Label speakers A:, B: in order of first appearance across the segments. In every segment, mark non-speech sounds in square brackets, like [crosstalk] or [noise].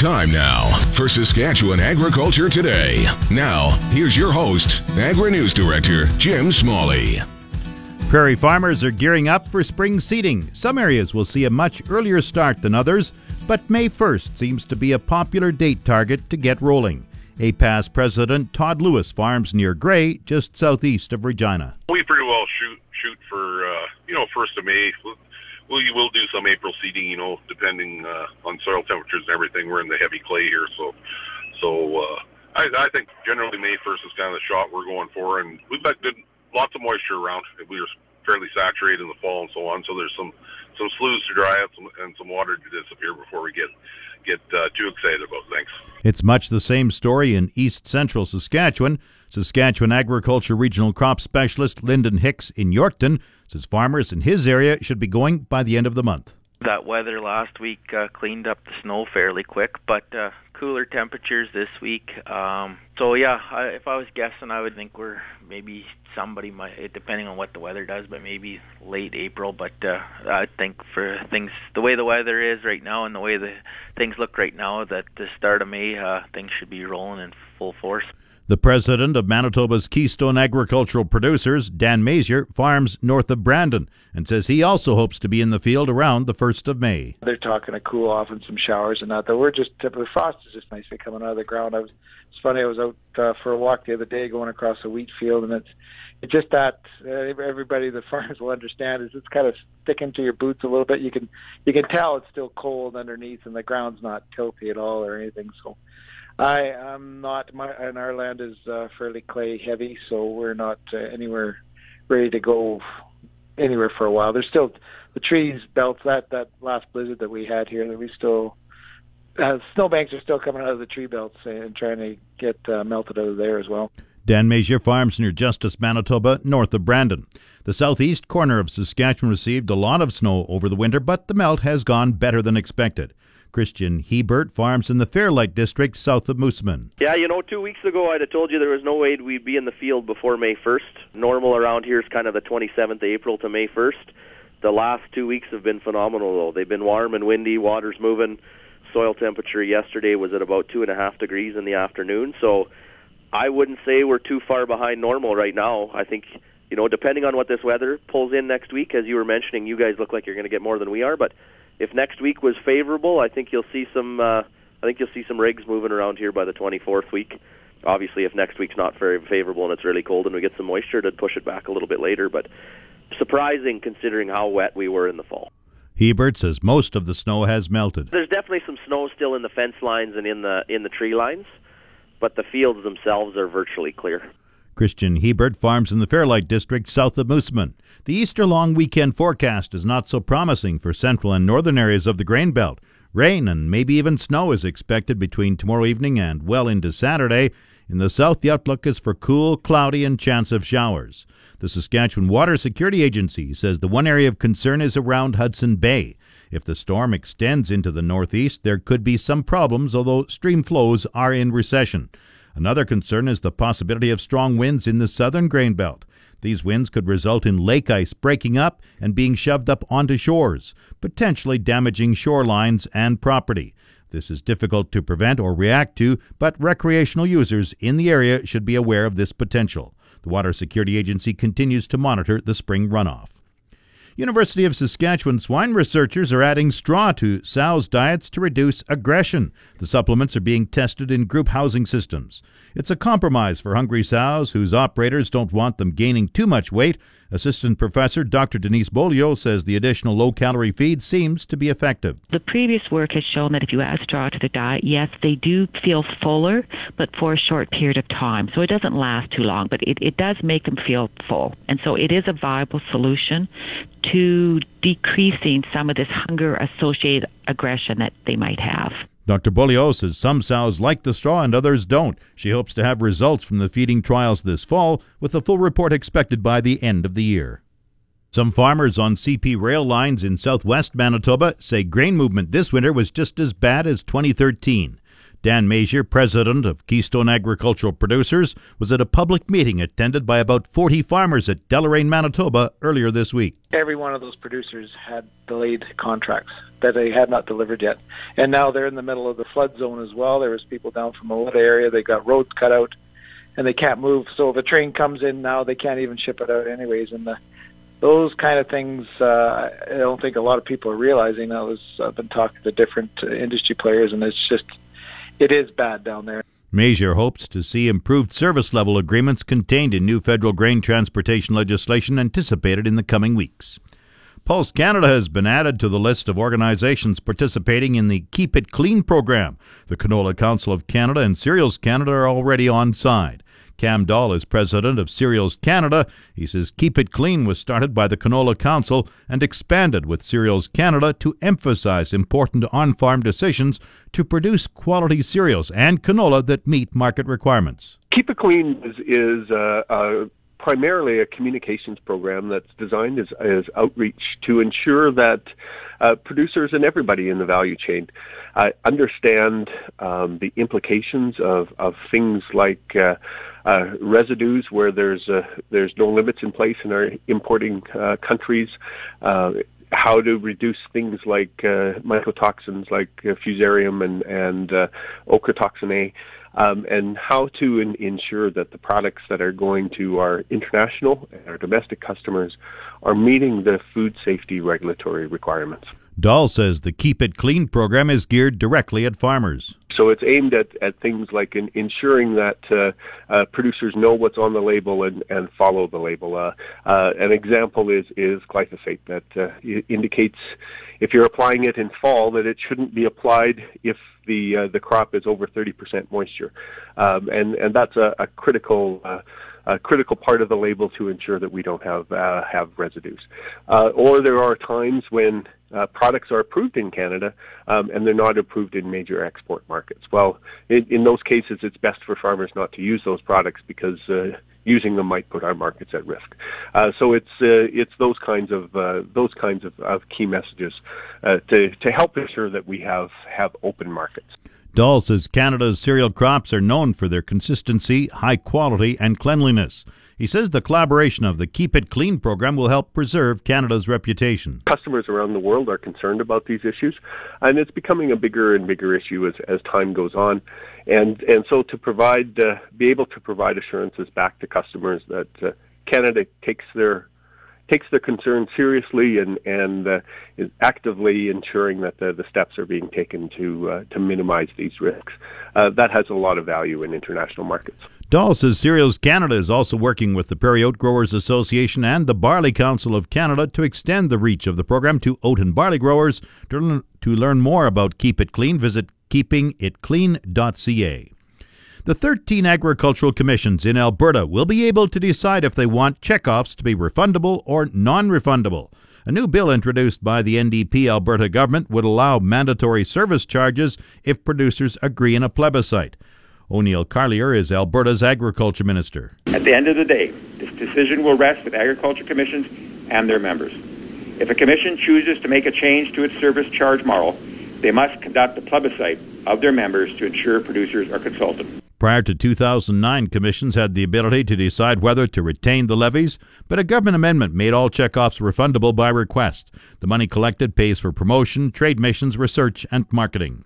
A: Time now for Saskatchewan Agriculture Today. Now, here's your host, Agri News Director Jim Smalley.
B: Prairie farmers are gearing up for spring seeding. Some areas will see a much earlier start than others, but May 1st seems to be a popular date target to get rolling. APAS President Todd Lewis farms near Gray, just southeast of Regina.
C: We pretty well shoot shoot for uh, you know first of May. We will do some April seeding, you know, depending uh, on soil temperatures and everything. We're in the heavy clay here, so so uh, I, I think generally May first is kind of the shot we're going for, and we've got good lots of moisture around. We were fairly saturated in the fall and so on, so there's some some sloughs to dry some, and some water to disappear before we get get uh, too excited about things.
B: It's much the same story in east central Saskatchewan. Saskatchewan Agriculture Regional Crop Specialist Lyndon Hicks in Yorkton says farmers in his area should be going by the end of the month.
D: That weather last week uh, cleaned up the snow fairly quick, but uh, cooler temperatures this week. Um, so yeah, I, if I was guessing, I would think we're maybe somebody might, depending on what the weather does, but maybe late April. But uh, I think for things the way the weather is right now and the way the things look right now, that the start of May uh, things should be rolling in full force.
B: The president of Manitoba's Keystone Agricultural Producers, Dan Mazier, farms north of Brandon and says he also hopes to be in the field around the 1st of May.
E: They're talking a cool off and some showers and that. Though we're just, the frost is just nicely coming out of the ground. I was, it's funny, I was out uh, for a walk the other day going across a wheat field and it's, it's just that uh, everybody, the [laughs] farmers will understand is it's kind of sticking to your boots a little bit. You can, you can tell it's still cold underneath and the ground's not tilty at all or anything. So, I am not. My and our land is uh, fairly clay heavy, so we're not uh, anywhere ready to go anywhere for a while. There's still the trees belts that that last blizzard that we had here that we still uh, snowbanks are still coming out of the tree belts and trying to get uh, melted out of there as well.
B: Dan Mazier farms near Justice, Manitoba, north of Brandon. The southeast corner of Saskatchewan received a lot of snow over the winter, but the melt has gone better than expected. Christian Hebert farms in the Fairlight district south of Moosomin.
F: Yeah, you know, two weeks ago I'd have told you there was no way we'd be in the field before May 1st. Normal around here is kind of the 27th of April to May 1st. The last two weeks have been phenomenal, though. They've been warm and windy, water's moving. Soil temperature yesterday was at about two and a half degrees in the afternoon, so I wouldn't say we're too far behind normal right now. I think, you know, depending on what this weather pulls in next week, as you were mentioning, you guys look like you're going to get more than we are, but if next week was favorable, I think you'll see some. Uh, I think you'll see some rigs moving around here by the 24th week. Obviously, if next week's not very favorable and it's really cold and we get some moisture, to push it back a little bit later. But surprising considering how wet we were in the fall.
B: Hebert says most of the snow has melted.
F: There's definitely some snow still in the fence lines and in the in the tree lines, but the fields themselves are virtually clear.
B: Christian Hebert farms in the Fairlight district south of Moosomin. The Easter long weekend forecast is not so promising for central and northern areas of the grain belt. Rain and maybe even snow is expected between tomorrow evening and well into Saturday. In the south, the outlook is for cool, cloudy, and chance of showers. The Saskatchewan Water Security Agency says the one area of concern is around Hudson Bay. If the storm extends into the northeast, there could be some problems, although stream flows are in recession. Another concern is the possibility of strong winds in the southern grain belt. These winds could result in lake ice breaking up and being shoved up onto shores, potentially damaging shorelines and property. This is difficult to prevent or react to, but recreational users in the area should be aware of this potential. The Water Security Agency continues to monitor the spring runoff. University of Saskatchewan swine researchers are adding straw to sows' diets to reduce aggression. The supplements are being tested in group housing systems. It's a compromise for hungry sows whose operators don't want them gaining too much weight Assistant Professor Dr. Denise Beaulieu says the additional low calorie feed seems to be effective.
G: The previous work has shown that if you add straw to the diet, yes, they do feel fuller, but for a short period of time. So it doesn't last too long, but it, it does make them feel full. And so it is a viable solution to decreasing some of this hunger associated aggression that they might have.
B: Dr. Beaulieu says some sows like the straw and others don't. She hopes to have results from the feeding trials this fall, with a full report expected by the end of the year. Some farmers on CP rail lines in southwest Manitoba say grain movement this winter was just as bad as 2013. Dan Mazier, president of Keystone Agricultural Producers, was at a public meeting attended by about 40 farmers at Deloraine, Manitoba earlier this week.
E: Every one of those producers had delayed contracts that they had not delivered yet. And now they're in the middle of the flood zone as well. There was people down from Owoda area, they got roads cut out and they can't move. So if a train comes in now, they can't even ship it out anyways. And the those kind of things, uh, I don't think a lot of people are realizing. I was I've been talking to different uh, industry players, and it's just it is bad down there.
B: Mazier hopes to see improved service level agreements contained in new federal grain transportation legislation anticipated in the coming weeks. Pulse Canada has been added to the list of organizations participating in the Keep It Clean program. The Canola Council of Canada and Cereals Canada are already on side. Cam Dahl is president of Cereals Canada. He says Keep It Clean was started by the Canola Council and expanded with Cereals Canada to emphasize important on farm decisions to produce quality cereals and canola that meet market requirements.
H: Keep It Clean is, is uh, uh, primarily a communications program that's designed as, as outreach to ensure that uh, producers and everybody in the value chain uh, understand um, the implications of, of things like uh, uh, residues where there's uh, there's no limits in place in our importing uh, countries. How to reduce things like mycotoxins like fusarium and and ochratoxin A, um, and how to in, ensure that the products that are going to our international and our domestic customers are meeting the food safety regulatory requirements.
B: Dahl says the Keep It Clean program is geared directly at farmers.
H: So it's aimed at, at things like in, ensuring that uh, uh, producers know what's on the label and, and follow the label. Uh, uh an example is, is glyphosate that uh, indicates if you're applying it in fall that it shouldn't be applied if the uh, the crop is over 30% moisture, um, and and that's a, a critical a critical part of the label to ensure that we don't have uh, have residues. Uh, or there are times when uh, products are approved in Canada um, and they're not approved in major export markets. Well, in, in, those cases, it's best for farmers not to use those products because uh, using them might put our markets at risk. Uh, so it's uh, it's those kinds of those kinds of, of key messages to to help ensure that we have have open markets.
B: Dahl says Canada's cereal crops are known for their consistency, high quality, and cleanliness. He says the collaboration of the Keep It Clean program will help preserve Canada's reputation.
H: Customers around the world are concerned about these issues, and it's becoming a bigger and bigger issue as, as time goes on. And and so to provide, uh, be able to provide assurances back to customers that uh, Canada takes their takes their concerns seriously and and uh, is actively ensuring that the, the steps are being taken to uh, to minimize these risks. Uh, that has a lot of value in international markets.
B: Dahl says Cereals Canada is also working with the Prairie Oat Growers Association and the Barley Council of Canada to extend the reach of the program to oat and barley growers. To learn, to learn more about Keep It Clean, visit keepingitclean.ca. The 13 agricultural commissions in Alberta will be able to decide if they want checkoffs to be refundable or non refundable. A new bill introduced by the NDP Alberta government would allow mandatory service charges if producers agree in a plebiscite. Oneil Carlier is Alberta's agriculture minister.
I: At the end of the day, this decision will rest with agriculture commissions and their members. If a commission chooses to make a change to its service charge model, they must conduct a plebiscite of their members to ensure producers are consulted.
B: Prior to 2009, commissions had the ability to decide whether to retain the levies, but a government amendment made all checkoffs refundable by request. The money collected pays for promotion, trade missions, research, and marketing.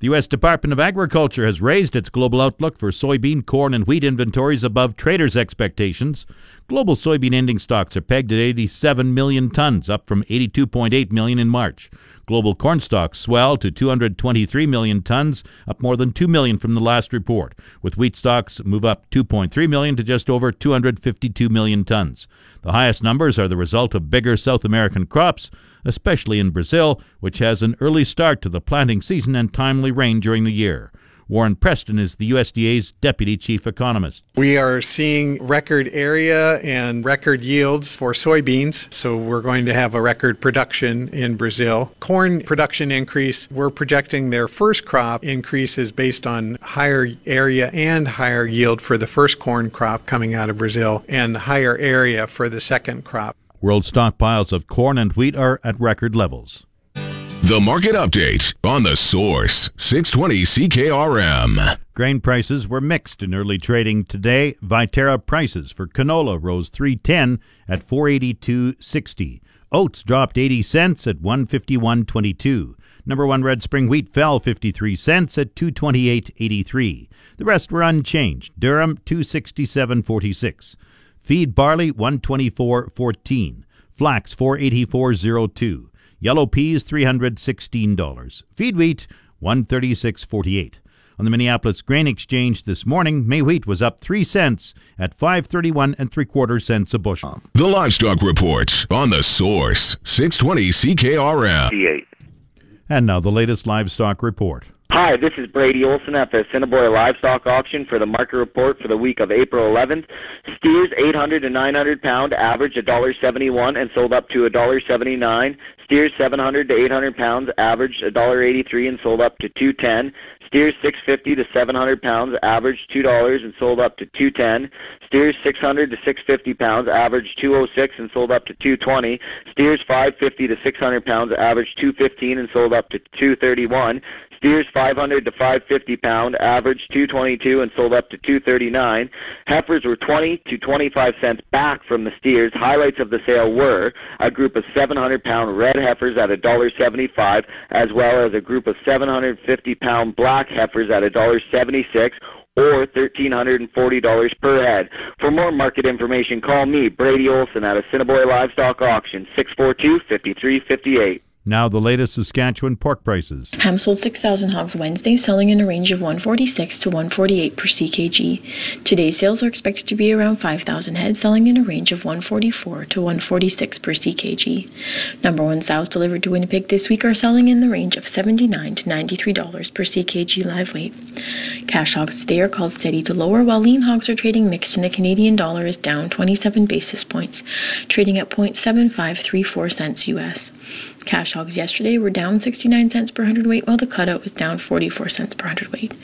B: The U.S. Department of Agriculture has raised its global outlook for soybean, corn, and wheat inventories above traders' expectations. Global soybean ending stocks are pegged at 87 million tons, up from 82.8 million in March. Global corn stocks swell to 223 million tons, up more than 2 million from the last report, with wheat stocks move up 2.3 million to just over 252 million tons. The highest numbers are the result of bigger South American crops, especially in Brazil, which has an early start to the planting season and timely rain during the year. Warren Preston is the USDA's deputy chief economist.
J: We are seeing record area and record yields for soybeans, so we're going to have a record production in Brazil. Corn production increase, we're projecting their first crop increases based on higher area and higher yield for the first corn crop coming out of Brazil and higher area for the second crop.
B: World stockpiles of corn and wheat are at record levels.
A: The market update on the source 620 CKRM.
B: Grain prices were mixed in early trading today. Viterra prices for canola rose 310 at 482.60. Oats dropped 80 cents at 151.22. Number 1 red spring wheat fell 53 cents at 228.83. The rest were unchanged. Durum 267.46. Feed barley 124.14. Flax 484.02. Yellow peas $316. Feed wheat 136.48. On the Minneapolis Grain Exchange this morning, May wheat was up 3 cents at 531 and 3 quarter cents a bushel.
A: The Livestock Report on the Source 620 CKRM.
B: And now the latest livestock report.
K: Hi, this is Brady Olson at the Assiniboia Livestock Auction for the market report for the week of April 11th. Steers 800 to 900 pound average $1.71 and sold up to $1.79. Steers 700 to 800 pounds averaged $1.83 and sold up to 210. Steers 650 to 700 pounds averaged $2 and sold up to 210. Steers 600 to 650 pounds averaged 206 and sold up to 220. Steers 550 to 600 pounds averaged 215 and sold up to 231. Steers 500 to 550 pound, average 222 and sold up to 239. Heifers were 20 to 25 cents back from the steers. Highlights of the sale were a group of 700 pound red heifers at $1.75, as well as a group of 750 pound black heifers at $1.76 or $1,340 per head. For more market information, call me, Brady Olson, at Assiniboia Livestock Auction, 642-5358.
B: Now the latest Saskatchewan pork prices.
L: Ham sold 6,000 hogs Wednesday, selling in a range of 146 to 148 per ckg. Today's sales are expected to be around 5,000 head, selling in a range of 144 to 146 per ckg. Number one sows delivered to Winnipeg this week are selling in the range of 79 to 93 dollars per ckg live weight. Cash hogs today are called steady to lower, while lean hogs are trading mixed, and the Canadian dollar is down 27 basis points, trading at 0.7534 cents US. Cash hogs yesterday were down 69 cents per hundredweight, while the cutout was down 44 cents per hundredweight.